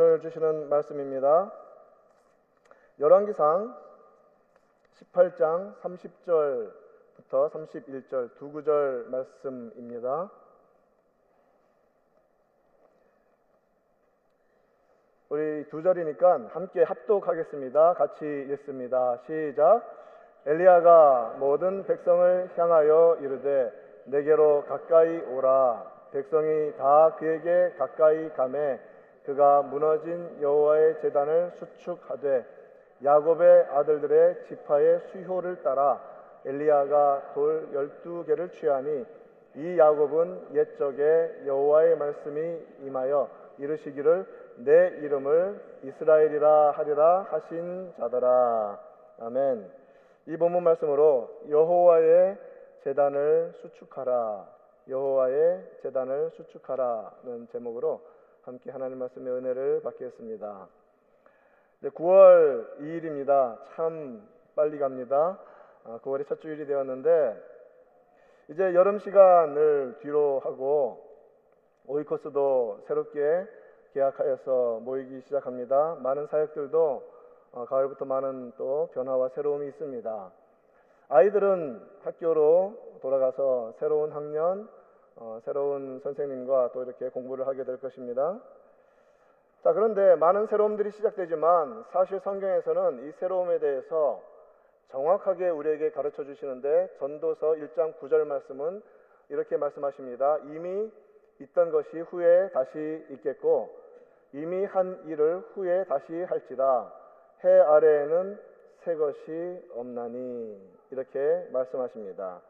오늘 주시는 말씀입니다. 열왕기상 18장 30절부터 31절 두 구절 말씀입니다. 우리 두 절이니까 함께 합독하겠습니다. 같이 읽습니다. 시작. 엘리야가 모든 백성을 향하여 이르되 내게로 가까이 오라. 백성이 다 그에게 가까이 가매 그가 무너진 여호와의 제단을 수축하되 야곱의 아들들의 지파의 수효를 따라 엘리야가 돌 열두 개를 취하니 이 야곱은 옛적에 여호와의 말씀이 임하여 이르시기를 내 이름을 이스라엘이라 하리라 하신 자더라. 아멘. 이 본문 말씀으로 여호와의 제단을 수축하라. 여호와의 제단을 수축하라는 제목으로 함께 하나님 말씀의 은혜를 받겠습니다. 9월 2일입니다. 참 빨리 갑니다. 9월이 아, 첫 주일이 되었는데 이제 여름 시간을 뒤로 하고 오이코스도 새롭게 계약하여서 모이기 시작합니다. 많은 사역들도 어, 가을부터 많은 또 변화와 새로움이 있습니다. 아이들은 학교로 돌아가서 새로운 학년, 어, 새로운 선생님과 또 이렇게 공부를 하게 될 것입니다. 자, 그런데 많은 새로움들이 시작되지만 사실 성경에서는 이 새로움에 대해서 정확하게 우리에게 가르쳐 주시는데 전도서 1장 9절 말씀은 이렇게 말씀하십니다. 이미 있던 것이 후에 다시 있겠고 이미 한 일을 후에 다시 할지라 해 아래에는 새 것이 없나니 이렇게 말씀하십니다.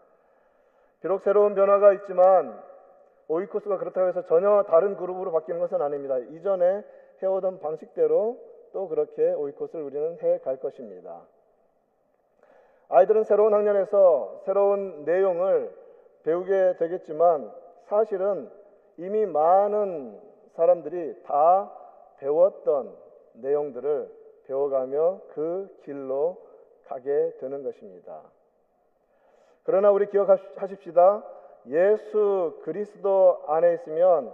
비록 새로운 변화가 있지만 오이코스가 그렇다고 해서 전혀 다른 그룹으로 바뀌는 것은 아닙니다. 이전에 해오던 방식대로 또 그렇게 오이코스를 우리는 해 갈 것입니다. 아이들은 새로운 학년에서 새로운 내용을 배우게 되겠지만 사실은 이미 많은 사람들이 다 배웠던 내용들을 배워가며 그 길로 가게 되는 것입니다. 그러나 우리 기억하십시다. 예수 그리스도 안에 있으면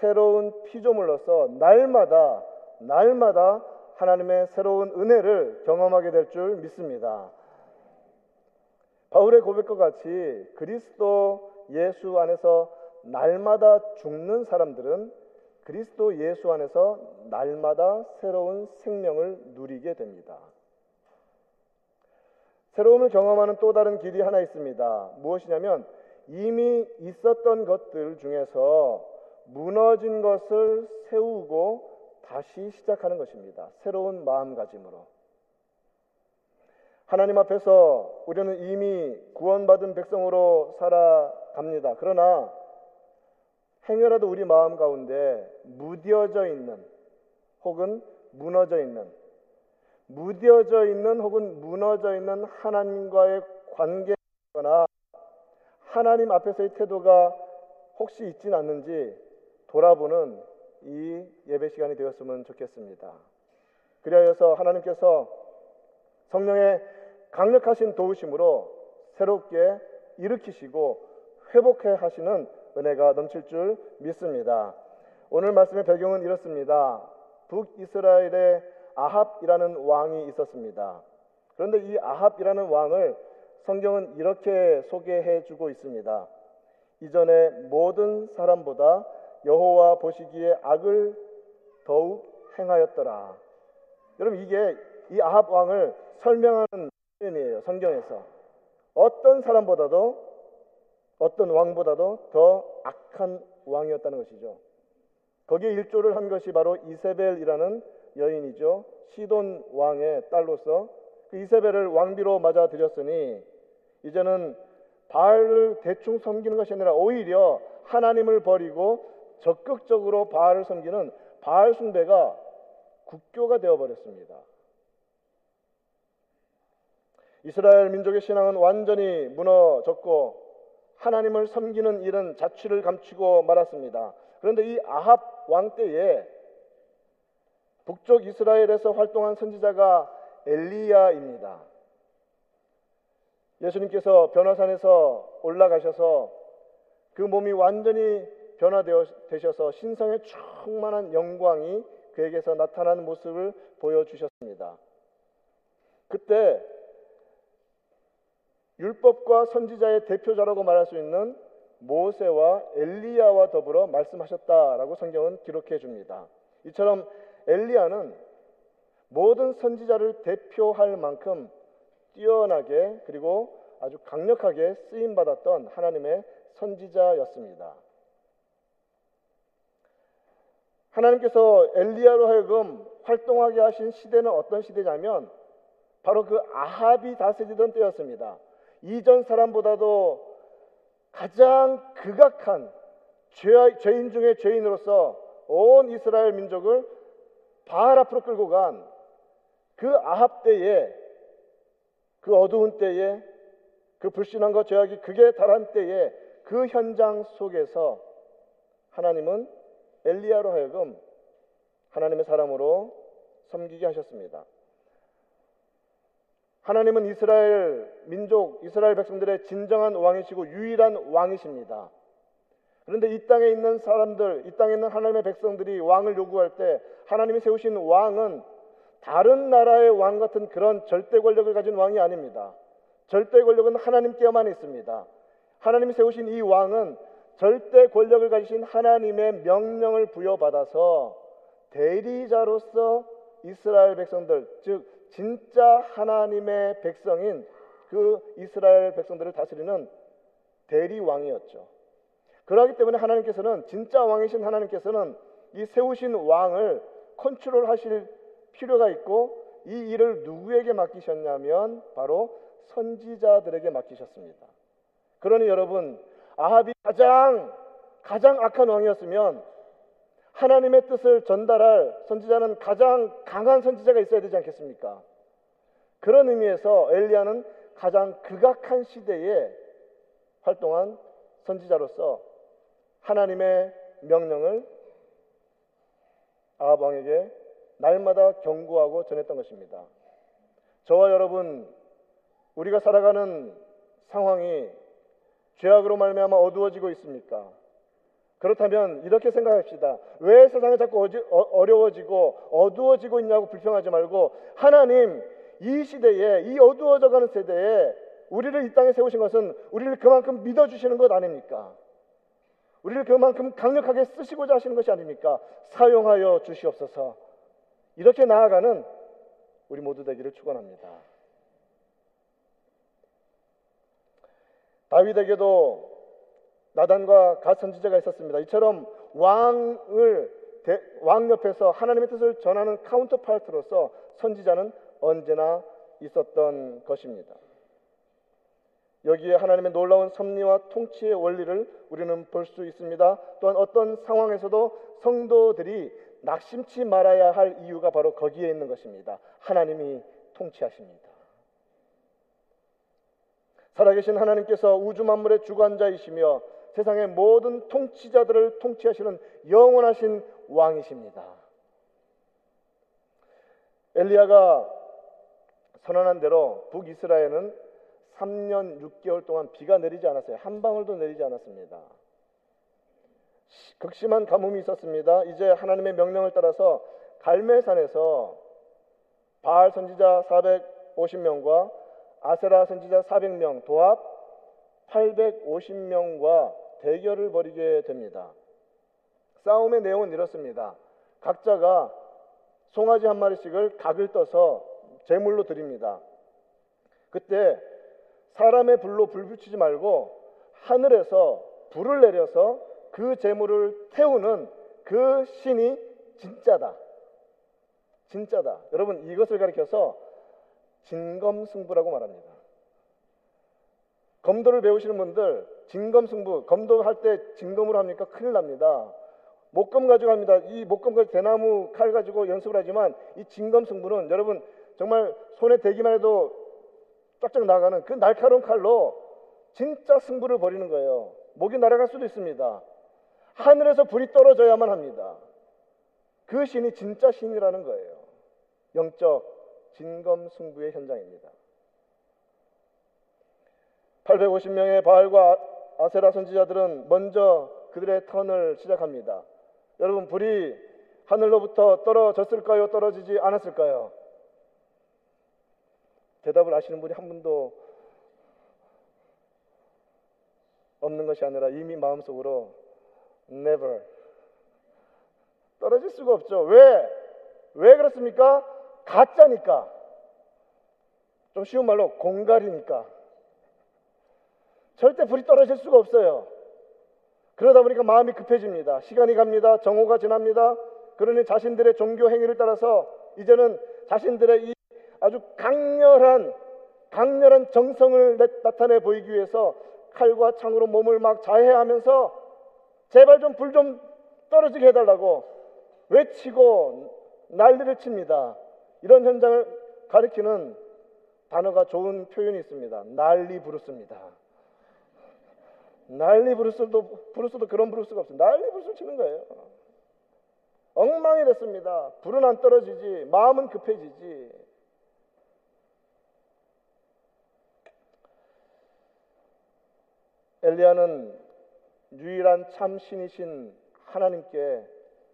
새로운 피조물로서 날마다 날마다 하나님의 새로운 은혜를 경험하게 될 줄 믿습니다. 바울의 고백과 같이 그리스도 예수 안에서 날마다 죽는 사람들은 그리스도 예수 안에서 날마다 새로운 생명을 누리게 됩니다. 새로움을 경험하는 또 다른 길이 하나 있습니다. 무엇이냐면 이미 있었던 것들 중에서 무너진 것을 세우고 다시 시작하는 것입니다. 새로운 마음가짐으로. 하나님 앞에서 우리는 이미 구원받은 백성으로 살아갑니다. 그러나 행여라도 우리 마음 가운데 무뎌져 있는 혹은 무너져 있는 무뎌져 있는 혹은 무너져 있는 하나님과의 관계거나 하나님 앞에서의 태도가 혹시 있진 않는지 돌아보는 이 예배 시간이 되었으면 좋겠습니다. 그리하여서 하나님께서 성령의 강력하신 도우심으로 새롭게 일으키시고 회복해 하시는 은혜가 넘칠 줄 믿습니다. 오늘 말씀의 배경은 이렇습니다. 북이스라엘의 아합이라는 왕이 있었습니다. 그런데 이 아합이라는 왕을 성경은 이렇게 소개해 주고 있습니다. 이전에 모든 사람보다 여호와 보시기에 악을 더욱 행하였더라. 여러분 이게 이 아합 왕을 설명하는 표현이에요. 성경에서 어떤 사람보다도 어떤 왕보다도 더 악한 왕이었다는 것이죠. 거기에 일조를 한 것이 바로 이세벨이라는 여인이죠. 시돈 왕의 딸로서 그 이세벨을 왕비로 맞아 들였으니 이제는 바알을 대충 섬기는 것이 아니라 오히려 하나님을 버리고 적극적으로 바알을 섬기는 바알 숭배가 국교가 되어 버렸습니다. 이스라엘 민족의 신앙은 완전히 무너졌고 하나님을 섬기는 일은 자취를 감추고 말았습니다. 그런데 이 아합 왕 때에 북쪽 이스라엘에서 활동한 선지자가 엘리야입니다. 예수님께서 변화산에서 올라가셔서 그 몸이 완전히 변화되셔서 신성의 충만한 영광이 그에게서 나타난 모습을 보여주셨습니다. 그때 율법과 선지자의 대표자라고 말할 수 있는 모세와 엘리야와 더불어 말씀하셨다라고 성경은 기록해 줍니다. 이처럼 엘리야는 모든 선지자를 대표할 만큼 뛰어나게 그리고 아주 강력하게 쓰임 받았던 하나님의 선지자였습니다. 하나님께서 엘리야로 하여금 활동하게 하신 시대는 어떤 시대냐면 바로 그 아합이 다스리던 때였습니다. 이전 사람보다도 가장 극악한 죄인 중에 죄인으로서 온 이스라엘 민족을 바알 앞으로 끌고 간 그 아합 때에 그 어두운 때에 그 불신함과 죄악이 극에 달한 때에 그 현장 속에서 하나님은 엘리야로 하여금 하나님의 사람으로 섬기게 하셨습니다. 하나님은 이스라엘 민족, 이스라엘 백성들의 진정한 왕이시고 유일한 왕이십니다. 그런데 이 땅에 있는 사람들, 이 땅에 있는 하나님의 백성들이 왕을 요구할 때 하나님이 세우신 왕은 다른 나라의 왕 같은 그런 절대 권력을 가진 왕이 아닙니다. 절대 권력은 하나님께만 있습니다. 하나님이 세우신 이 왕은 절대 권력을 가지신 하나님의 명령을 부여받아서 대리자로서 이스라엘 백성들, 즉 진짜 하나님의 백성인 그 이스라엘 백성들을 다스리는 대리 왕이었죠. 그러기 때문에 하나님께서는 진짜 왕이신 하나님께서는 이 세우신 왕을 컨트롤 하실 필요가 있고 이 일을 누구에게 맡기셨냐면 바로 선지자들에게 맡기셨습니다. 그러니 여러분 아합이 가장 가장 악한 왕이었으면 하나님의 뜻을 전달할 선지자는 가장 강한 선지자가 있어야 되지 않겠습니까? 그런 의미에서 엘리야는 가장 극악한 시대에 활동한 선지자로서 하나님의 명령을 아합 왕에게 날마다 경고하고 전했던 것입니다. 저와 여러분 우리가 살아가는 상황이 죄악으로 말미암아 어두워지고 있습니까? 그렇다면 이렇게 생각합시다. 왜 세상이 자꾸 어, 어려워지고 어두워지고 있냐고 불평하지 말고 하나님 이 시대에 이 어두워져가는 세대에 우리를 이 땅에 세우신 것은 우리를 그만큼 믿어주시는 것 아닙니까? 우리를 그만큼 강력하게 쓰시고자 하시는 것이 아닙니까? 사용하여 주시옵소서. 이렇게 나아가는 우리 모두 되기를 축원합니다. 다윗에게도 나단과 갓 선지자가 있었습니다. 이처럼 왕을 왕 옆에서 하나님의 뜻을 전하는 카운터파트로서 선지자는 언제나 있었던 것입니다. 여기에 하나님의 놀라운 섭리와 통치의 원리를 우리는 볼 수 있습니다. 또한 어떤 상황에서도 성도들이 낙심치 말아야 할 이유가 바로 거기에 있는 것입니다. 하나님이 통치하십니다. 살아계신 하나님께서 우주 만물의 주관자이시며 세상의 모든 통치자들을 통치하시는 영원하신 왕이십니다. 엘리야가 선언한 대로 북이스라엘은 3년 6개월 동안 비가 내리지 않았어요. 한 방울도 내리지 않았습니다. 극심한 가뭄이 있었습니다. 이제 하나님의 명령을 따라서 갈멜산에서 바알 선지자 450명과 아세라 선지자 400명 도합 850명과 대결을 벌이게 됩니다. 싸움의 내용은 이렇습니다. 각자가 송아지 한 마리씩을 각을 떠서 제물로 드립니다. 그때 사람의 불로 불 붙이지 말고 하늘에서 불을 내려서 그 재물을 태우는 그 신이 진짜다. 진짜다. 여러분 이것을 가리켜서 진검승부라고 말합니다. 검도를 배우시는 분들 진검승부 검도할 때 진검으로 합니까? 큰일 납니다. 목검 가지고 합니다. 이 목검 가지고 대나무 칼 가지고 연습을 하지만 이 진검승부는 여러분 정말 손에 대기만 해도 쫙쫙 나가는 그 날카로운 칼로 진짜 승부를 벌이는 거예요. 목이 날아갈 수도 있습니다. 하늘에서 불이 떨어져야만 합니다. 그 신이 진짜 신이라는 거예요. 영적 진검 승부의 현장입니다. 850명의 바알과 아세라 선지자들은 먼저 그들의 턴을 시작합니다. 여러분 불이 하늘로부터 떨어졌을까요? 떨어지지 않았을까요? 대답을 아시는 분이 한 분도 없는 것이 아니라 이미 마음속으로 never 떨어질 수가 없죠. 왜? 왜 그렇습니까? 가짜니까. 좀 쉬운 말로 공갈이니까. 절대 불이 떨어질 수가 없어요. 그러다 보니까 마음이 급해집니다. 시간이 갑니다. 정오가 지납니다. 그러니 자신들의 종교 행위를 따라서 이제는 자신들의 이 아주 강렬한 강렬한 정성을 나타내 보이기 위해서 칼과 창으로 몸을 막 자해하면서 제발 좀불좀 떨어지게 해달라고 외치고 난리를 칩니다. 이런 현장을 가리키는 단어가 좋은 표현이 있습니다. 난리 부르스입니다. 난리 부르스도 부르스도 그런 부르스가 없어요. 난리 부르스 치는 거예요. 엉망이 됐습니다. 불은 안 떨어지지, 마음은 급해지지. 엘리야는 유일한 참 신이신 하나님께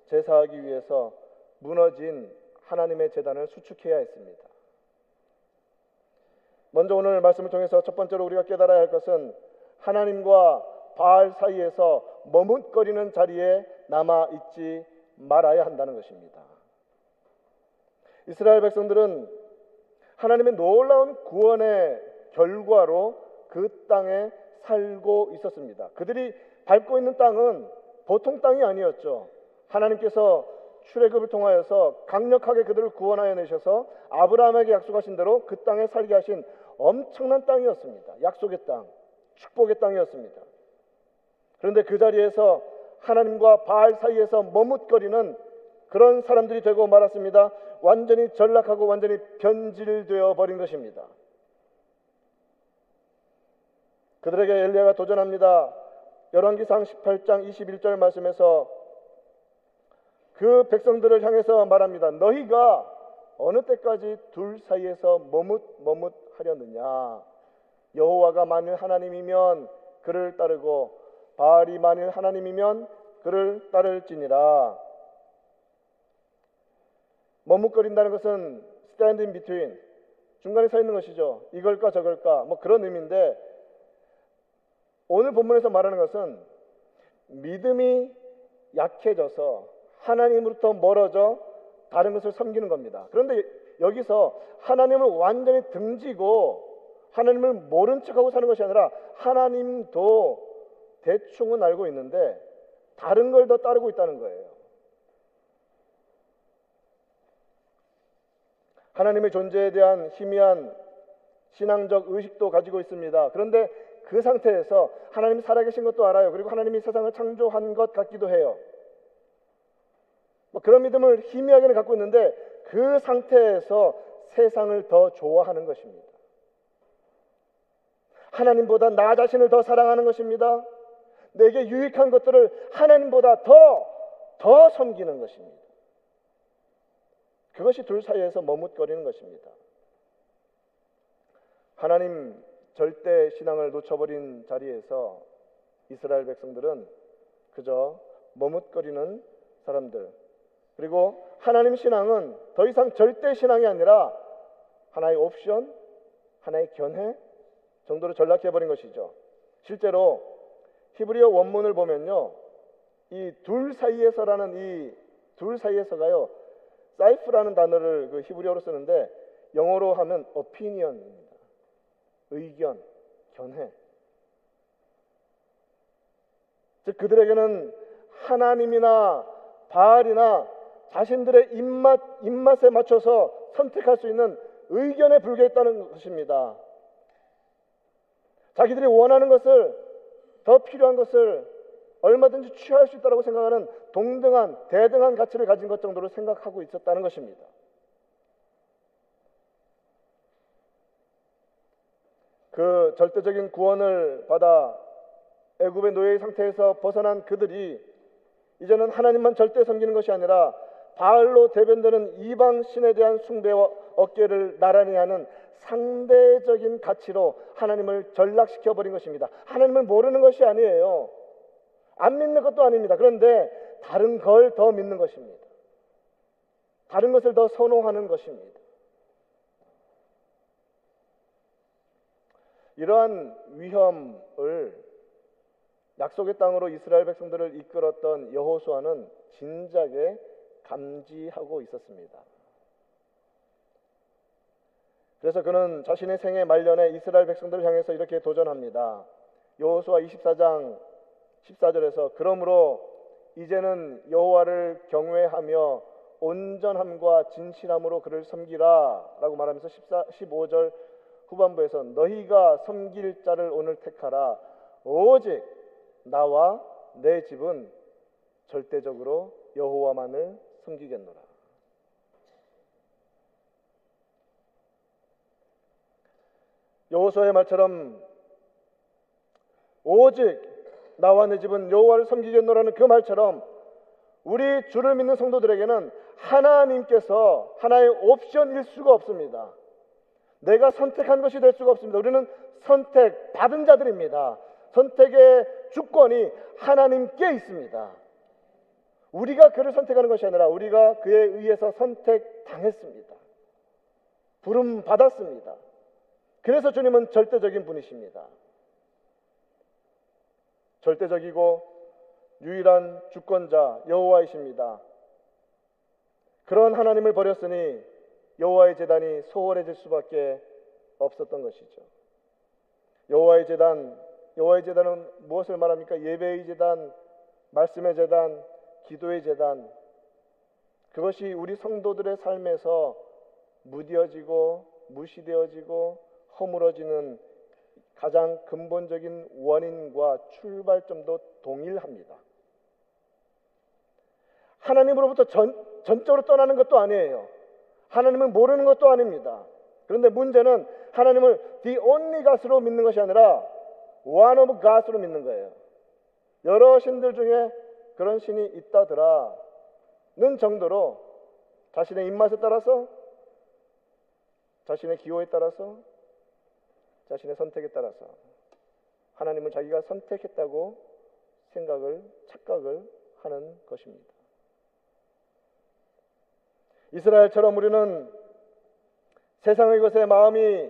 제사하기 위해서 무너진 하나님의 재단을 수축해야 했습니다. 먼저 오늘 말씀을 통해서 첫 번째로 우리가 깨달아야 할 것은 하나님과 바알 사이에서 머뭇거리는 자리에 남아 있지 말아야 한다는 것입니다. 이스라엘 백성들은 하나님의 놀라운 구원의 결과로 그 땅에 살고 있었습니다. 그들이 밟고 있는 땅은 보통 땅이 아니었죠. 하나님께서 출애굽을 통하여서 강력하게 그들을 구원하여 내셔서 아브라함에게 약속하신 대로 그 땅에 살게 하신 엄청난 땅이었습니다. 약속의 땅, 축복의 땅이었습니다. 그런데 그 자리에서 하나님과 바알 사이에서 머뭇거리는 그런 사람들이 되고 말았습니다. 완전히 전락하고 완전히 변질되어 버린 것입니다. 그들에게 엘리야가 도전합니다. 열왕기상 18장 21절 말씀에서 그 백성들을 향해서 말합니다. 너희가 어느 때까지 둘 사이에서 머뭇 머뭇 하려느냐? 여호와가 만일 하나님이면 그를 따르고 바알이 만일 하나님이면 그를 따를지니라. 머뭇거린다는 것은 stand in 중간에 서 있는 것이죠. 이걸까 저걸까 뭐 그런 의미인데 오늘 본문에서 말하는 것은 믿음이 약해져서 하나님으로부터 멀어져 다른 것을 섬기는 겁니다. 그런데 여기서 하나님을 완전히 등지고 하나님을 모른 척하고 사는 것이 아니라 하나님도 대충은 알고 있는데 다른 걸 더 따르고 있다는 거예요. 하나님의 존재에 대한 희미한 신앙적 의식도 가지고 있습니다. 그런데 그 상태에서 하나님이 살아계신 것도 알아요. 그리고 하나님이 세상을 창조한 것 같기도 해요. 뭐 그런 믿음을 희미하게는 갖고 있는데 그 상태에서 세상을 더 좋아하는 것입니다. 하나님보다 나 자신을 더 사랑하는 것입니다. 내게 유익한 것들을 하나님보다 더, 더 섬기는 것입니다. 그것이 둘 사이에서 머뭇거리는 것입니다. 하나님 절대 신앙을 놓쳐버린 자리에서 이스라엘 백성들은 그저 머뭇거리는 사람들. 그리고 하나님 신앙은 더 이상 절대 신앙이 아니라 하나의 옵션, 하나의 견해 정도로 전락해버린 것이죠. 실제로 히브리어 원문을 보면요. 이 둘 사이에서라는 이 둘 사이에서가요. 사이프라는 단어를 그 히브리어로 쓰는데 영어로 하면 opinion입니다. 의견, 견해. 즉 그들에게는 하나님이나 바알이나 자신들의 입맛 입맛에 맞춰서 선택할 수 있는 의견에 불과했다는 것입니다. 자기들이 원하는 것을 더 필요한 것을 얼마든지 취할 수 있다고 생각하는 동등한 대등한 가치를 가진 것 정도로 생각하고 있었다는 것입니다. 그 절대적인 구원을 받아 애굽의 노예의 상태에서 벗어난 그들이 이제는 하나님만 절대 섬기는 것이 아니라 바알로 대변되는 이방 신에 대한 숭배와 어깨를 나란히 하는 상대적인 가치로 하나님을 전락시켜 버린 것입니다. 하나님을 모르는 것이 아니에요. 안 믿는 것도 아닙니다. 그런데 다른 걸 더 믿는 것입니다. 다른 것을 더 선호하는 것입니다. 이러한 위험을 약속의 땅으로 이스라엘 백성들을 이끌었던 여호수아는 진작에 감지하고 있었습니다. 그래서 그는 자신의 생애 말년에 이스라엘 백성들을 향해서 이렇게 도전합니다. 여호수아 24장 14절에서 그러므로 이제는 여호와를 경외하며 온전함과 진실함으로 그를 섬기라라고 말하면서 14, 15절 후반부에서 너희가 섬길 자를 오늘 택하라 오직 나와 내 집은 절대적으로 여호와만을 섬기겠노라. 여호수아의 말처럼 오직 나와 내 집은 여호와를 섬기겠노라는 그 말처럼 우리 주를 믿는 성도들에게는 하나님께서 하나의 옵션일 수가 없습니다. 내가 선택한 것이 될 수가 없습니다. 우리는 선택 받은 자들입니다. 선택의 주권이 하나님께 있습니다. 우리가 그를 선택하는 것이 아니라 우리가 그에 의해서 선택당했습니다. 부름 받았습니다. 그래서 주님은 절대적인 분이십니다. 절대적이고 유일한 주권자 여호와이십니다. 그런 하나님을 버렸으니 여호와의 재단이 소홀해질 수밖에 없었던 것이죠. 여호와의 재단, 여호와의 재단은 무엇을 말합니까? 예배의 재단, 말씀의 재단, 기도의 재단. 그것이 우리 성도들의 삶에서 무뎌지고 무시되어지고 허물어지는 가장 근본적인 원인과 출발점도 동일합니다. 하나님으로부터 전, 전적으로 떠나는 것도 아니에요. 하나님을 모르는 것도 아닙니다. 그런데 문제는 하나님을 the only God으로 믿는 것이 아니라 one of God으로 믿는 거예요. 여러 신들 중에 그런 신이 있다더라는 정도로 자신의 입맛에 따라서 자신의 기호에 따라서 자신의 선택에 따라서 하나님을 자기가 선택했다고 생각을 착각을 하는 것입니다. 이스라엘처럼 우리는 세상의 것에 마음이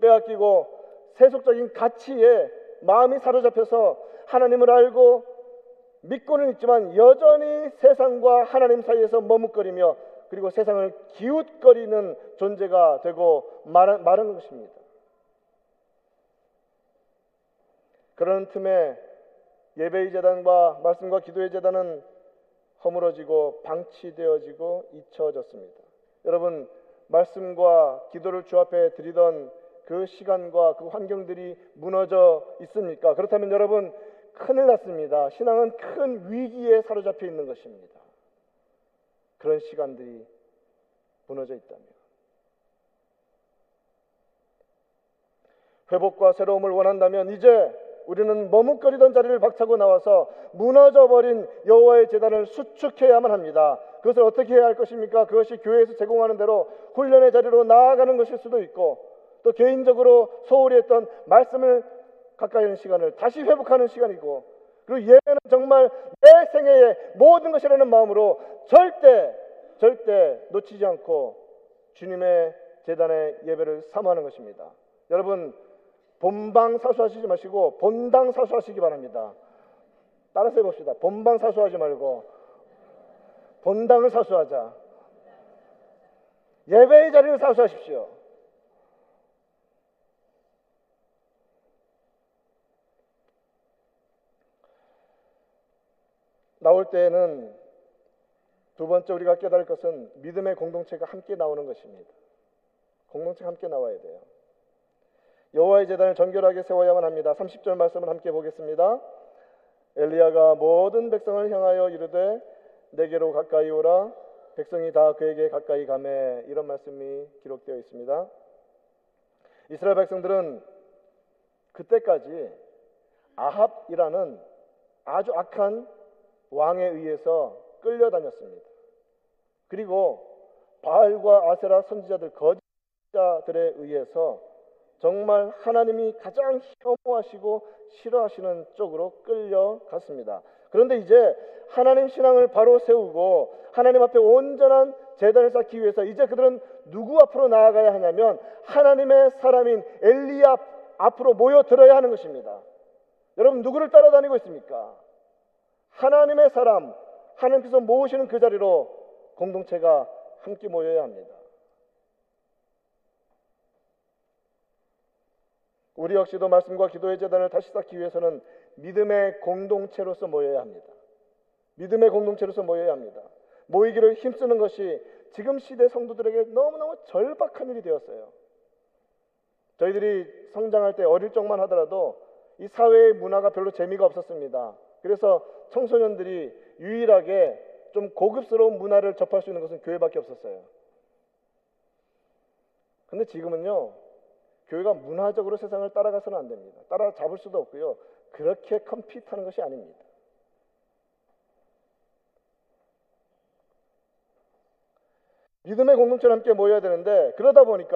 빼앗기고 세속적인 가치에 마음이 사로잡혀서 하나님을 알고 믿고는 있지만 여전히 세상과 하나님 사이에서 머뭇거리며 그리고 세상을 기웃거리는 존재가 되고 말한 것입니다. 그런 틈에 예배의 재단과 말씀과 기도의 재단은 허물어지고 방치되어지고 잊혀졌습니다. 여러분 말씀과 기도를 주 앞에 드리던 그 시간과 그 환경들이 무너져 있습니까? 그렇다면 여러분 큰일 났습니다. 신앙은 큰 위기에 사로잡혀 있는 것입니다. 그런 시간들이 무너져 있다면 회복과 새로움을 원한다면 이제 우리는 머뭇거리던 자리를 박차고 나와서 무너져 버린 여호와의 재단을 수축해야만 합니다. 그것을 어떻게 해야 할 것입니까? 그것이 교회에서 제공하는 대로 훈련의 자리로 나아가는 것일 수도 있고 또 개인적으로 소홀히 했던 말씀을 가까이 하는 시간을 다시 회복하는 시간이고 그리고 예배는 정말 내 생애의 모든 것이라는 마음으로 절대 절대 놓치지 않고 주님의 재단의 예배를 사모하는 것입니다. 여러분 본방 사수하시지 마시고 본당 사수하시기 바랍니다. 따라서 해봅시다. 본방 사수하지 말고 본당을 사수하자. 예배의 자리를 사수하십시오. 나올 때에는 두 번째 우리가 깨달을 것은 믿음의 공동체가 함께 나오는 것입니다. 공동체가 함께 나와야 돼요. 여호와의 제단을 정결하게 세워야만 합니다. 30절 말씀을 함께 보겠습니다. 엘리야가 모든 백성을 향하여 이르되 내게로 가까이 오라 백성이 다 그에게 가까이 가매 이런 말씀이 기록되어 있습니다. 이스라엘 백성들은 그때까지 아합이라는 아주 악한 왕에 의해서 끌려다녔습니다. 그리고 바알과 아세라 선지자들 거짓자들에 의해서 정말 하나님이 가장 혐오하시고 싫어하시는 쪽으로 끌려갔습니다. 그런데 이제 하나님 신앙을 바로 세우고 하나님 앞에 온전한 재단을 쌓기 위해서 이제 그들은 누구 앞으로 나아가야 하냐면 하나님의 사람인 엘리야 앞으로 모여들어야 하는 것입니다. 여러분 누구를 따라다니고 있습니까? 하나님의 사람, 하나님께서 모으시는 그 자리로 공동체가 함께 모여야 합니다. 우리 역시도 말씀과 기도의 재단을 다시 쌓기 위해서는 믿음의 공동체로서 모여야 합니다. 믿음의 공동체로서 모여야 합니다. 모이기를 힘쓰는 것이 지금 시대 성도들에게 너무너무 절박한 일이 되었어요. 저희들이 성장할 때 어릴 적만 하더라도 이 사회의 문화가 별로 재미가 없었습니다. 그래서 청소년들이 유일하게 좀 고급스러운 문화를 접할 수 있는 것은 교회밖에 없었어요. 근데 지금은요, 교회가 문화적으로 세상을 따라가서는 안 됩니다. 따라잡을 수도 없고요. 그렇게 컴핏하는 것이 아닙니다. 믿음의 공동체를 함께 모여야 되는데 그러다 보니까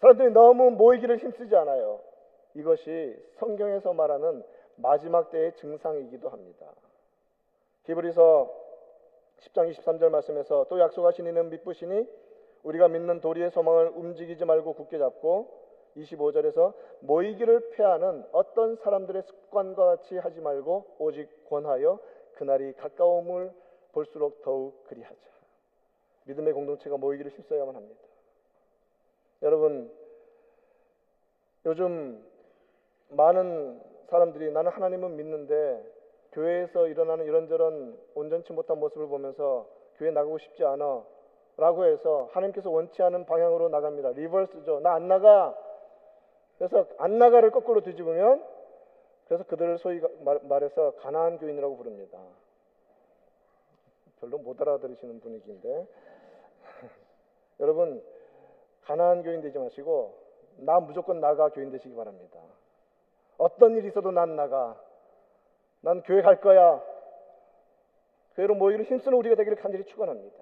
사람들이 너무 모이기를 힘쓰지 않아요. 이것이 성경에서 말하는 마지막 때의 증상이기도 합니다. 히브리서 10장 23절 말씀에서 또 약속하신 이는 믿으시니 우리가 믿는 도리의 소망을 움직이지 말고 굳게 잡고 25절에서 모이기를 패하는 어떤 사람들의 습관과 같이 하지 말고 오직 권하여 그날이 가까움을 볼수록 더욱 그리하자. 믿음의 공동체가 모이기를 힘써야만 합니다. 여러분 요즘 많은 사람들이 나는 하나님은 믿는데 교회에서 일어나는 이런저런 온전치 못한 모습을 보면서 교회 나가고 싶지 않아 라고 해서 하나님께서 원치 않은 방향으로 나갑니다. 리버스죠. 나 안 나가. 그래서 안 나가를 거꾸로 뒤집으면 그래서 그들을 소위 말, 해서 가나안 교인이라고 부릅니다. 별로 못 알아들으시는 분위기인데 여러분 가나안 교인 되지 마시고 나 무조건 나가 교인 되시기 바랍니다. 어떤 일이 있어도 난 나가. 난 교회 갈 거야. 교회로 모이기를 힘쓰는 우리가 되기를 간절히 축원합니다.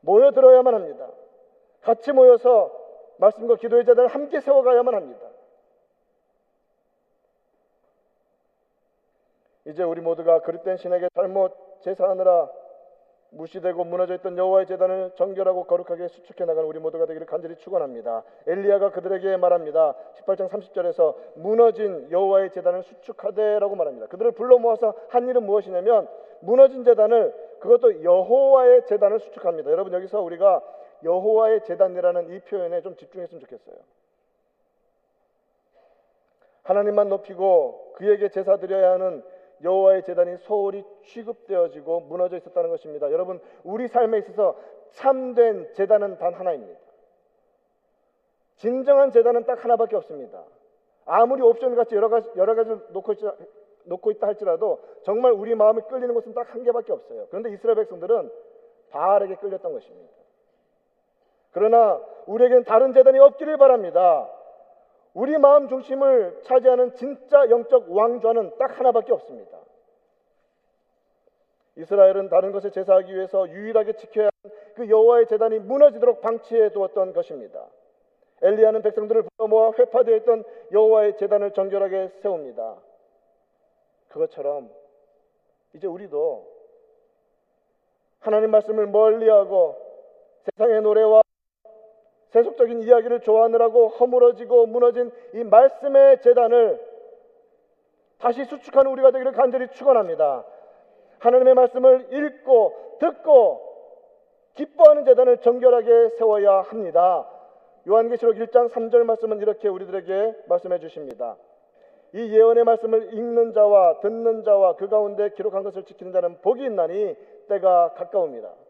모여들어야만 합니다. 같이 모여서 말씀과 기도의 자들을 함께 세워가야만 합니다. 이제 우리 모두가 그릇된 신에게 잘못 제사하느라 무시되고 무너져 있던 여호와의 재단을 정결하고 거룩하게 수축해 나가는 우리 모두가 되기를 간절히 축원합니다. 엘리야가 그들에게 말합니다. 18장 30절에서 무너진 여호와의 재단을 수축하되라고 말합니다. 그들을 불러 모아서 한 일은 무엇이냐면 무너진 재단을 그것도 여호와의 재단을 수축합니다. 여러분 여기서 우리가 여호와의 재단이라는 이 표현에 좀 집중했으면 좋겠어요. 하나님만 높이고 그에게 제사 드려야 하는 여호와의 재단이 소홀히 취급되어지고 무너져 있었다는 것입니다. 여러분 우리 삶에 있어서 참된 재단은 단 하나입니다. 진정한 재단은 딱 하나밖에 없습니다. 아무리 옵션 같이 여러 가지 여러 가지 놓고 있, 놓고 있다 할지라도 정말 우리 마음이 끌리는 곳은 딱 한 개밖에 없어요. 그런데 이스라엘 백성들은 바알에게 끌렸던 것입니다. 그러나 우리에게는 다른 재단이 없기를 바랍니다. 우리 마음 중심을 차지하는 진짜 영적 왕좌는 딱 하나밖에 없습니다. 이스라엘은 다른 것에 제사하기 위해서 유일하게 지켜야 하는 그 여호와의 재단이 무너지도록 방치해 두었던 것입니다. 엘리야는 백성들을 불러 모아 회파되어 있던 여호와의 재단을 정결하게 세웁니다. 그것처럼 이제 우리도 하나님 말씀을 멀리하고 세상의 노래와 세속적인 이야기를 좋아하느라고 허물어지고 무너진 이 말씀의 재단을 다시 수축하는 우리가 되기를 간절히 축원합니다. 하나님의 말씀을 읽고 듣고 기뻐하는 재단을 정결하게 세워야 합니다. 요한계시록 1장 3절 말씀은 이렇게 우리들에게 말씀해 주십니다. 이 예언의 말씀을 읽는 자와 듣는 자와 그 가운데 기록한 것을 지키는 자는 복이 있나니 때가 가까웁니다.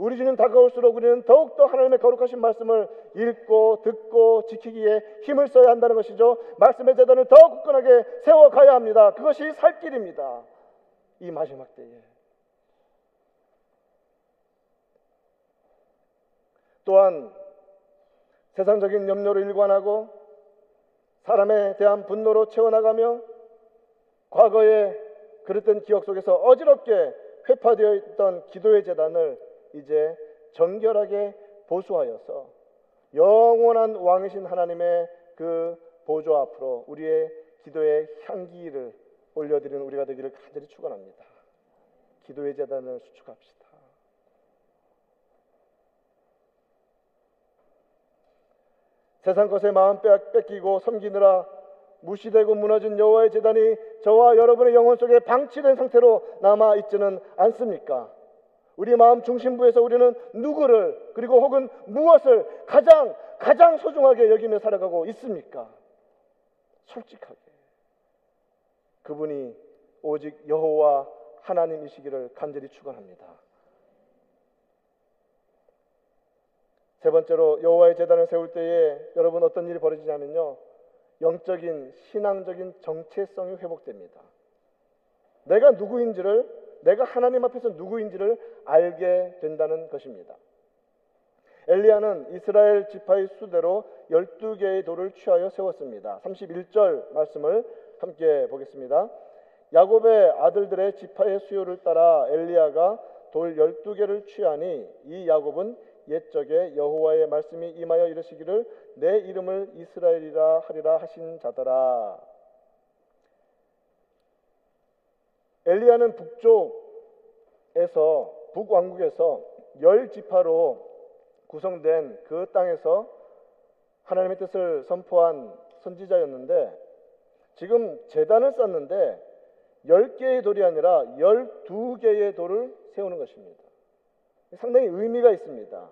우리 주님 다가올수록 우리는 더욱더 하나님의 거룩하신 말씀을 읽고 듣고 지키기에 힘을 써야 한다는 것이죠. 말씀의 재단을 더 굳건하게 세워가야 합니다. 그것이 살 길입니다. 이 마지막 때에. 또한 세상적인 염려로 일관하고 사람에 대한 분노로 채워나가며 과거에 그랬던 기억 속에서 어지럽게 회파되어 있던 기도의 재단을 이제 정결하게 보수하여서 영원한 왕이신 하나님의 그 보조 앞으로 우리의 기도의 향기를 올려드리는 우리가 되기를 간절히 축원합니다. 기도의 재단을 수축합시다. 세상 것에 마음 뺏기고 섬기느라 무시되고 무너진 여호와의 재단이 저와 여러분의 영혼 속에 방치된 상태로 남아 있지는 않습니까? 우리 마음 중심부에서 우리는 누구를 그리고 혹은 무엇을 가장 가장 소중하게 여기며 살아가고 있습니까? 솔직하게 그분이 오직 여호와 하나님이시기를 간절히 축원합니다. 세 번째로 여호와의 재단을 세울 때에 여러분 어떤 일이 벌어지냐면요. 영적인 신앙적인 정체성이 회복됩니다. 내가 누구인지를 내가 하나님 앞에서 누구인지를 알게 된다는 것입니다. 엘리야는 이스라엘 지파의 수대로 12개의 돌을 취하여 세웠습니다. 31절 말씀을 함께 보겠습니다. 야곱의 아들들의 지파의 수요를 따라 엘리야가 돌 12개를 취하니 이 야곱은 옛적에 여호와의 말씀이 임하여 이르시기를 내 이름을 이스라엘이라 하리라 하신 자더라. 엘리야는 북쪽에서 북왕국에서 열 지파로 구성된 그 땅에서 하나님의 뜻을 선포한 선지자였는데 지금 재단을 쌓는데 열 개의 돌이 아니라 열두 개의 돌을 세우는 것입니다. 상당히 의미가 있습니다.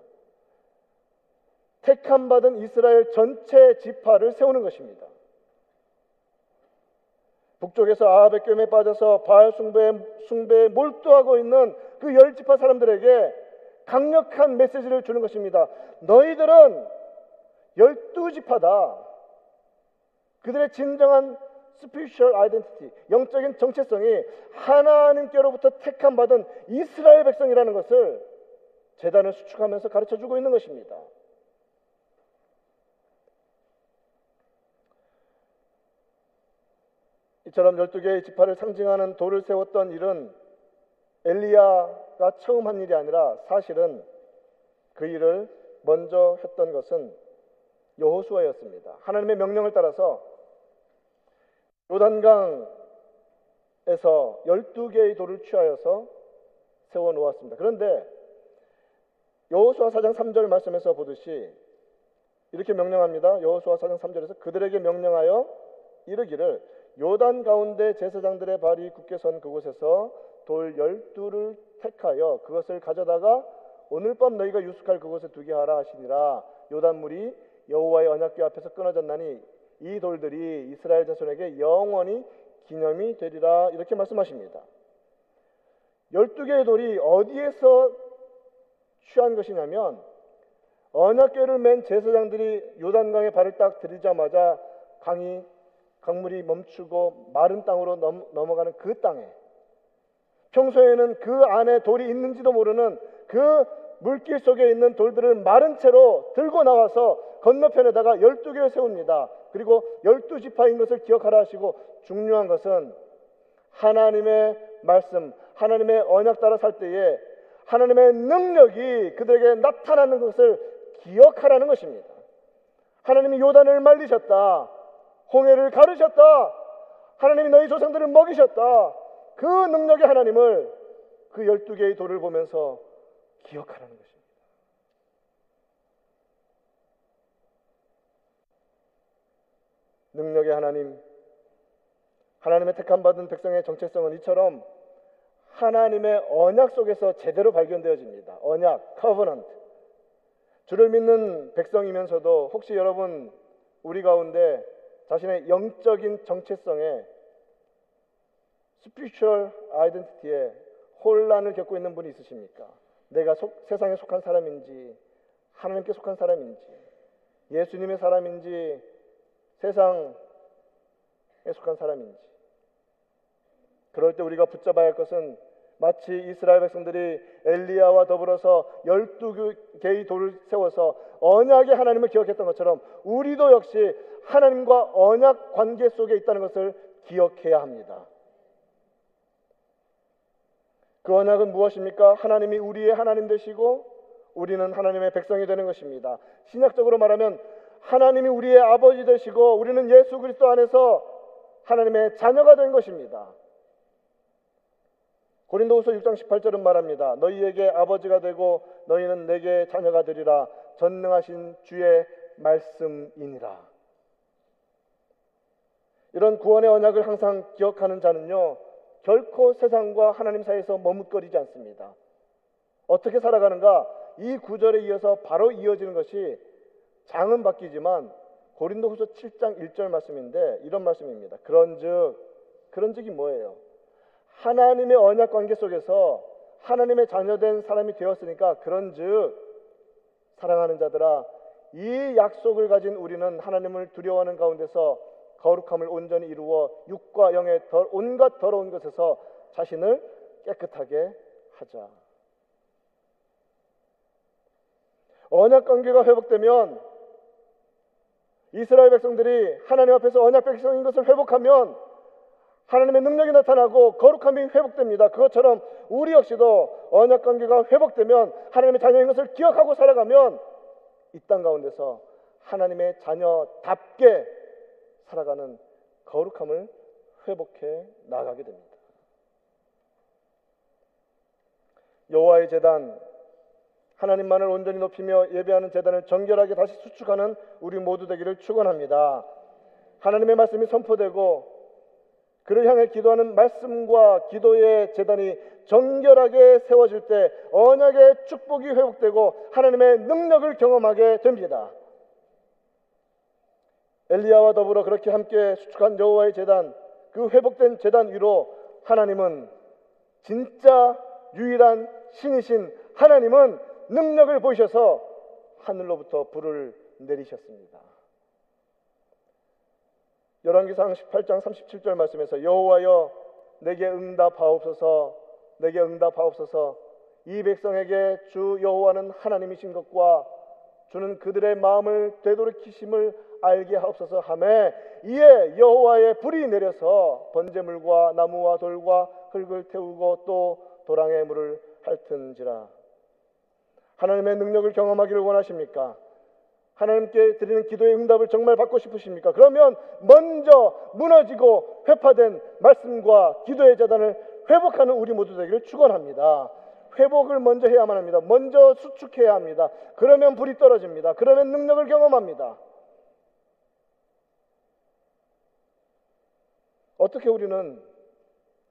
택함 받은 이스라엘 전체 지파를 세우는 것입니다. 북쪽에서 아합의 꿰에 빠져서 바알 숭배에, 숭배에 몰두하고 있는 그 열 지파 사람들에게 강력한 메시지를 주는 것입니다. 너희들은 열두 지파다. 그들의 진정한 spiritual identity, 영적인 정체성이 하나님께로부터 택함 받은 이스라엘 백성이라는 것을 재단을 수축하면서 가르쳐 주고 있는 것입니다. 이처럼 12개의 지파를 상징하는 돌을 세웠던 일은 엘리야가 처음 한 일이 아니라 사실은 그 일을 먼저 했던 것은 여호수아였습니다. 하나님의 명령을 따라서 요단강에서 12개의 돌을 취하여서 세워 놓았습니다. 그런데 여호수아 4장 3절 말씀에서 보듯이 이렇게 명령합니다. 여호수아 4장 3절에서 그들에게 명령하여 이르기를 요단 가운데 제사장들의 발이 굳게 선 그곳에서 돌 열두를 택하여 그것을 가져다가 오늘 밤 너희가 유숙할 그곳에 두게 하라 하시니라 요단물이 여호와의 언약궤 앞에서 끊어졌나니 이 돌들이 이스라엘 자손에게 영원히 기념이 되리라 이렇게 말씀하십니다. 열두 개의 돌이 어디에서 취한 것이냐면 언약궤를 맨 제사장들이 요단강에 발을 딱 들이자마자 강이 강물이 멈추고 마른 땅으로 넘, 넘어가는 그 땅에 평소에는 그 안에 돌이 있는지도 모르는 그 물길 속에 있는 돌들을 마른 채로 들고 나와서 건너편에다가 열두 개를 세웁니다. 그리고 열두 지파인 것을 기억하라 하시고 중요한 것은 하나님의 말씀, 하나님의 언약 따라 살 때에 하나님의 능력이 그들에게 나타나는 것을 기억하라는 것입니다. 하나님이 요단을 말리셨다. 홍해를 가르셨다. 하나님이 너희 조상들을 먹이셨다. 그 능력의 하나님을 그 열두 개의 돌을 보면서 기억하라는 것입니다. 능력의 하나님, 하나님의 택함 받은 백성의 정체성은 이처럼 하나님의 언약 속에서 제대로 발견되어집니다. 언약, covenant. 주를 믿는 백성이면서도 혹시 여러분 우리 가운데 자신의 영적인 정체성에 스피리추얼 아이덴티티에 혼란을 겪고 있는 분이 있으십니까? 내가 속, 세상에 속한 사람인지 하나님께 속한 사람인지 예수님의 사람인지 세상에 속한 사람인지 그럴 때 우리가 붙잡아야 할 것은 마치 이스라엘 백성들이 엘리야와 더불어서 열두 개의 돌을 세워서 언약의 하나님을 기억했던 것처럼 우리도 역시 하나님과 언약 관계 속에 있다는 것을 기억해야 합니다. 그 언약은 무엇입니까? 하나님이 우리의 하나님 되시고 우리는 하나님의 백성이 되는 것입니다. 신약적으로 말하면 하나님이 우리의 아버지 되시고 우리는 예수 그리스도 안에서 하나님의 자녀가 된 것입니다. 고린도후서 6장 18절은 말합니다. 너희에게 아버지가 되고 너희는 내게 자녀가 되리라. 전능하신 주의 말씀이니라. 이런 구원의 언약을 항상 기억하는 자는요, 결코 세상과 하나님 사이에서 머뭇거리지 않습니다. 어떻게 살아가는가? 이 구절에 이어서 바로 이어지는 것이 장은 바뀌지만 고린도후서 7장 1절 말씀인데 이런 말씀입니다. 그런즉 그런즉이 뭐예요? 하나님의 언약 관계 속에서 하나님의 자녀된 사람이 되었으니까 그런즉 사랑하는 자들아 이 약속을 가진 우리는 하나님을 두려워하는 가운데서 거룩함을 온전히 이루어 육과 영의 온갖 더러운 것에서 자신을 깨끗하게 하자. 언약 관계가 회복되면 이스라엘 백성들이 하나님 앞에서 언약 백성인 것을 회복하면 하나님의 능력이 나타나고 거룩함이 회복됩니다. 그것처럼 우리 역시도 언약 관계가 회복되면 하나님의 자녀인 것을 기억하고 살아가면 이 땅 가운데서 하나님의 자녀답게 살아가는 거룩함을 회복해 나가게 됩니다. 여호와의 제단 하나님만을 온전히 높이며 예배하는 재단을 정결하게 다시 수축하는 우리 모두 되기를 축원합니다. 하나님의 말씀이 선포되고 그를 향해 기도하는 말씀과 기도의 재단이 정결하게 세워질 때 언약의 축복이 회복되고 하나님의 능력을 경험하게 됩니다. 엘리야와 더불어 그렇게 함께 수축한 여호와의 재단 그 회복된 재단 위로 하나님은 진짜 유일한 신이신 하나님은 능력을 보셔서 하늘로부터 불을 내리셨습니다. 열왕기상 18장 37절 말씀에서 여호와여 내게 응답하옵소서 내게 응답하옵소서 이 백성에게 주 여호와는 하나님이신 것과 주는 그들의 마음을 되돌이키심을 알게 하옵소서 하매 이에 여호와의 불이 내려서 번제물과 나무와 돌과 흙을 태우고 또 도랑의 물을 핥은지라 하나님의 능력을 경험하기를 원하십니까? 하나님께 드리는 기도의 응답을 정말 받고 싶으십니까? 그러면 먼저 무너지고 회파된 말씀과 기도의 재단을 회복하는 우리 모두 되기를 축원합니다. 회복을 먼저 해야만 합니다. 먼저 수축해야 합니다. 그러면 불이 떨어집니다. 그러면 능력을 경험합니다. 어떻게 우리는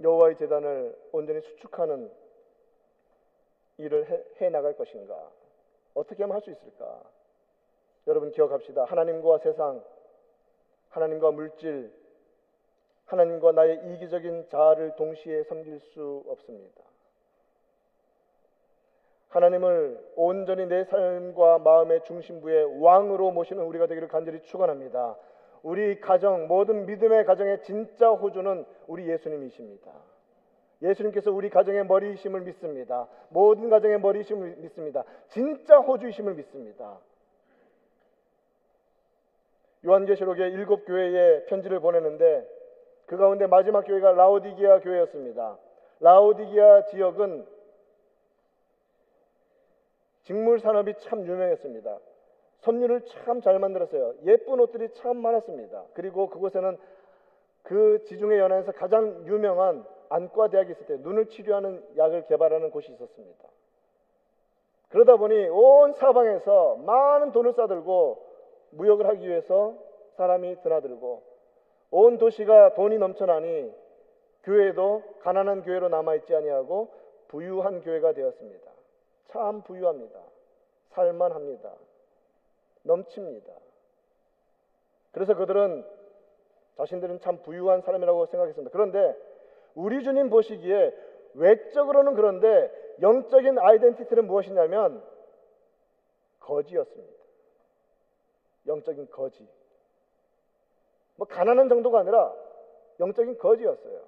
여호와의 재단을 온전히 수축하는 일을 해, 해 나갈 것인가? 어떻게 하면 할 수 있을까? 여러분 기억합시다. 하나님과 세상, 하나님과 물질, 하나님과 나의 이기적인 자아를 동시에 섬길 수 없습니다. 하나님을 온전히 내 삶과 마음의 중심부의 왕으로 모시는 우리가 되기를 간절히 축원합니다. 우리 가정 모든 믿음의 가정의 진짜 호주는 우리 예수님이십니다. 예수님께서 우리 가정의 머리이심을 믿습니다. 모든 가정의 머리이심을 믿습니다. 진짜 호주이심을 믿습니다. 요한계시록의 일곱 교회에 편지를 보내는데 그 가운데 마지막 교회가 라오디기아 교회였습니다. 라오디기아 지역은 직물 산업이 참 유명했습니다. 선율을 참잘 만들었어요. 예쁜 옷들이 참 많았습니다. 그리고 그곳에는 그 지중해 연안에서 가장 유명한 안과 대학이 있을 때 눈을 치료하는 약을 개발하는 곳이 있었습니다. 그러다 보니 온 사방에서 많은 돈을 싸들고 무역을 하기 위해서 사람이 드나들고 온 도시가 돈이 넘쳐나니 교회도 가난한 교회로 남아 있지 아니하고 부유한 교회가 되었습니다. 참 부유합니다. 살만합니다. 넘칩니다. 그래서 그들은 자신들은 참 부유한 사람이라고 생각했습니다. 그런데 우리 주님 보시기에 외적으로는 그런데 영적인 아이덴티티는 무엇이냐면 거지였습니다. 영적인 거지. 뭐 가난한 정도가 아니라 영적인 거지였어요.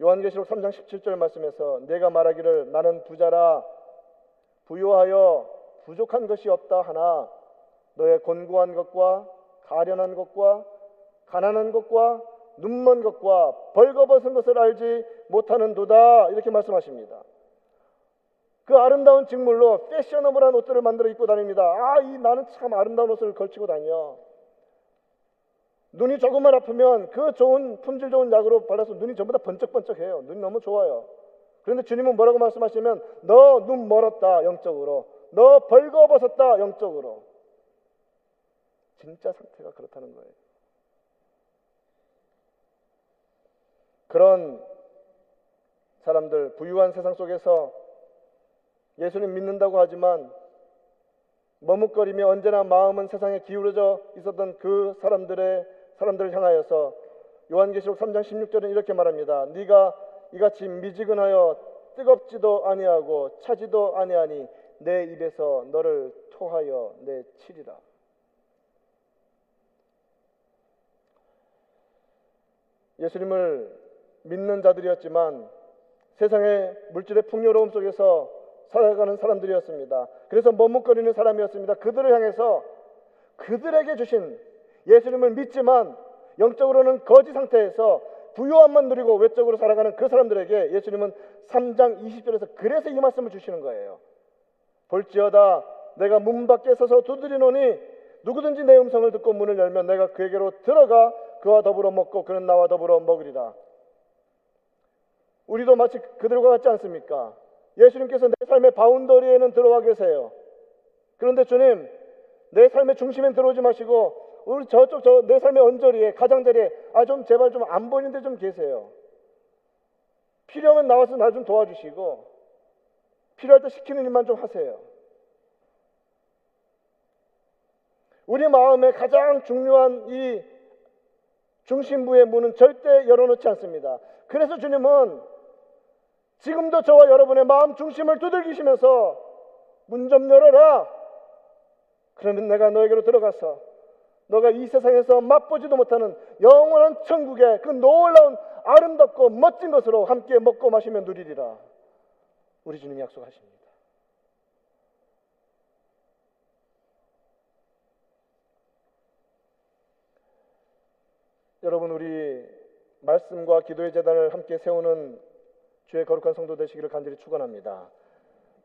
요한계시록 3장 17절 말씀에서 내가 말하기를 나는 부자라 부유하여 부족한 것이 없다 하나 너의 곤고한 것과 가련한 것과 가난한 것과 눈먼 것과 벌거벗은 것을 알지 못하는 도다 이렇게 말씀하십니다. 그 아름다운 직물로 패셔너블한 옷들을 만들어 입고 다닙니다. 아, 이 나는 참 아름다운 옷을 걸치고 다녀. 눈이 조금만 아프면 그 좋은 품질 좋은 약으로 발라서 눈이 전부 다 번쩍번쩍해요. 눈이 너무 좋아요. 그런데 주님은 뭐라고 말씀하시면 너 눈 멀었다 영적으로 너 벌거벗었다 영적으로. 진짜 상태가 그렇다는 거예요. 그런 사람들 부유한 세상 속에서 예수님 믿는다고 하지만 머뭇거리며 언제나 마음은 세상에 기울어져 있었던 그 사람들의 사람들을 향하여서 요한계시록 3장 16절은 이렇게 말합니다. 네가 이같이 미지근하여 뜨겁지도 아니하고 차지도 아니하니 내 입에서 너를 토하여 내 치리라. 예수님을 믿는 자들이었지만 세상의 물질의 풍요로움 속에서 살아가는 사람들이었습니다. 그래서 머뭇거리는 사람이었습니다. 그들을 향해서 그들에게 주신 예수님을 믿지만 영적으로는 거지 상태에서 부유함만 누리고 외적으로 살아가는 그 사람들에게 예수님은 3장 20절에서 그래서 이 말씀을 주시는 거예요. 볼지어다 내가 문 밖에 서서 두드리노니 누구든지 내 음성을 듣고 문을 열면 내가 그에게로 들어가 그와 더불어 먹고 그는 나와 더불어 먹으리라. 우리도 마치 그들과 같지 않습니까? 예수님께서 내 삶의 바운더리에는 들어와 계세요. 그런데 주님, 내 삶의 중심엔 들어오지 마시고 우리 저쪽 저 내 삶의 언저리에 가장자리에 아 좀 제발 좀 안 보이는데 좀 계세요. 필요하면 나와서 나 좀 도와주시고 필요할 때 시키는 일만 좀 하세요. 우리 마음의 가장 중요한 이 중심부의 문은 절대 열어놓지 않습니다. 그래서 주님은 지금도 저와 여러분의 마음 중심을 두들기시면서 문 좀 열어라. 그러면 내가 너에게로 들어가서 너가 이 세상에서 맛보지도 못하는 영원한 천국의 그 놀라운 아름답고 멋진 것으로 함께 먹고 마시며 누리리라. 우리 주님이 약속하십니다. 여러분 우리 말씀과 기도의 재단을 함께 세우는 주의 거룩한 성도 되시기를 간절히 축원합니다.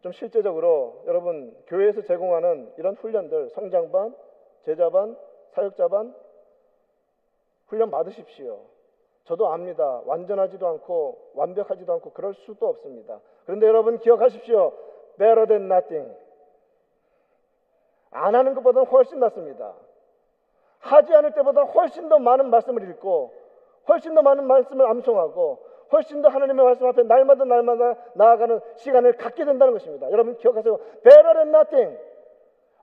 좀 실제적으로 여러분 교회에서 제공하는 이런 훈련들 성장반, 제자반, 사역자반 훈련 받으십시오. 저도 압니다. 완전하지도 않고 완벽하지도 않고 그럴 수도 없습니다. 그런데 여러분 기억하십시오. Better than nothing. 안 하는 것보다는 훨씬 낫습니다. 하지 않을 때보다 훨씬 더 많은 말씀을 읽고 훨씬 더 많은 말씀을 암송하고 훨씬 더 하나님의 말씀 앞에 날마다 날마다 나아가는 시간을 갖게 된다는 것입니다. 여러분 기억하세요. Better than nothing.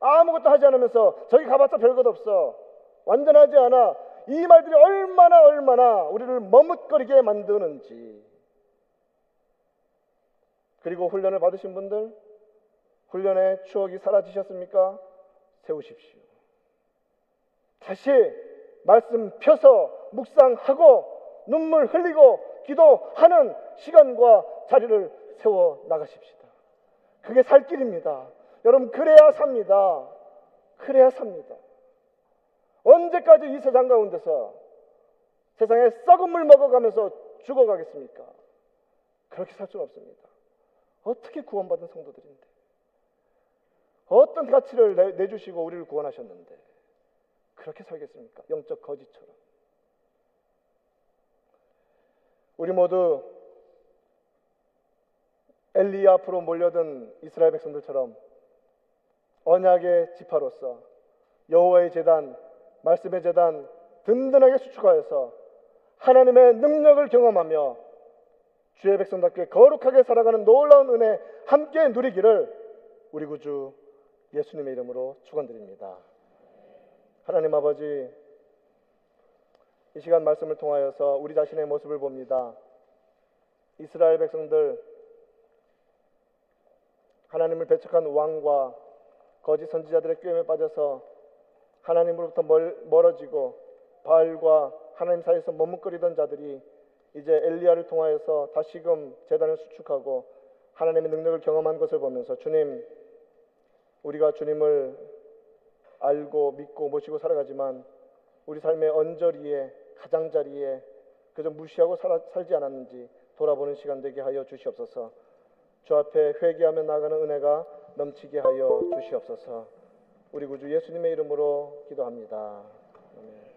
아무것도 하지 않으면서 저기 가봤자 별것 없어. 완전하지 않아. 이 말들이 얼마나 얼마나 우리를 머뭇거리게 만드는지. 그리고 훈련을 받으신 분들 훈련의 추억이 사라지셨습니까? 세우십시오. 다시 말씀 펴서 묵상하고 눈물 흘리고 기도하는 시간과 자리를 세워 나가십시다. 그게 살 길입니다. 여러분 그래야 삽니다. 그래야 삽니다. 언제까지 이 세상 가운데서 세상에 썩은 물 먹어가면서 죽어가겠습니까? 그렇게 살 수는 없습니다. 어떻게 구원받은 성도들인데 어떤 가치를 내, 주시고 우리를 구원하셨는데 그렇게 살겠습니까? 영적 거지처럼 우리 모두 엘리 앞으로 몰려든 이스라엘 백성들처럼 언약의 지파로서 여호와의 재단, 말씀의 재단 든든하게 수축하여서 하나님의 능력을 경험하며 주의 백성답게 거룩하게 살아가는 놀라운 은혜 함께 누리기를 우리 구주 예수님의 이름으로 축원드립니다. 하나님 아버지 이 시간 말씀을 통하여서 우리 자신의 모습을 봅니다. 이스라엘 백성들 하나님을 배척한 왕과 거짓 선지자들의 꾀임에 빠져서 하나님으로부터 멀어지고 바알과 하나님 사이에서 머뭇거리던 자들이 이제 엘리야를 통하여서 다시금 재단을 수축하고 하나님의 능력을 경험한 것을 보면서 주님 우리가 주님을 알고 믿고 모시고 살아가지만 우리 삶의 언저리에 가장자리에 그저 무시하고 살, 살지 않았는지 돌아보는 시간 되게 하여 주시옵소서. 주 앞에 회개하며 나가는 은혜가 넘치게 하여 주시옵소서. 우리 구주 예수님의 이름으로 기도합니다.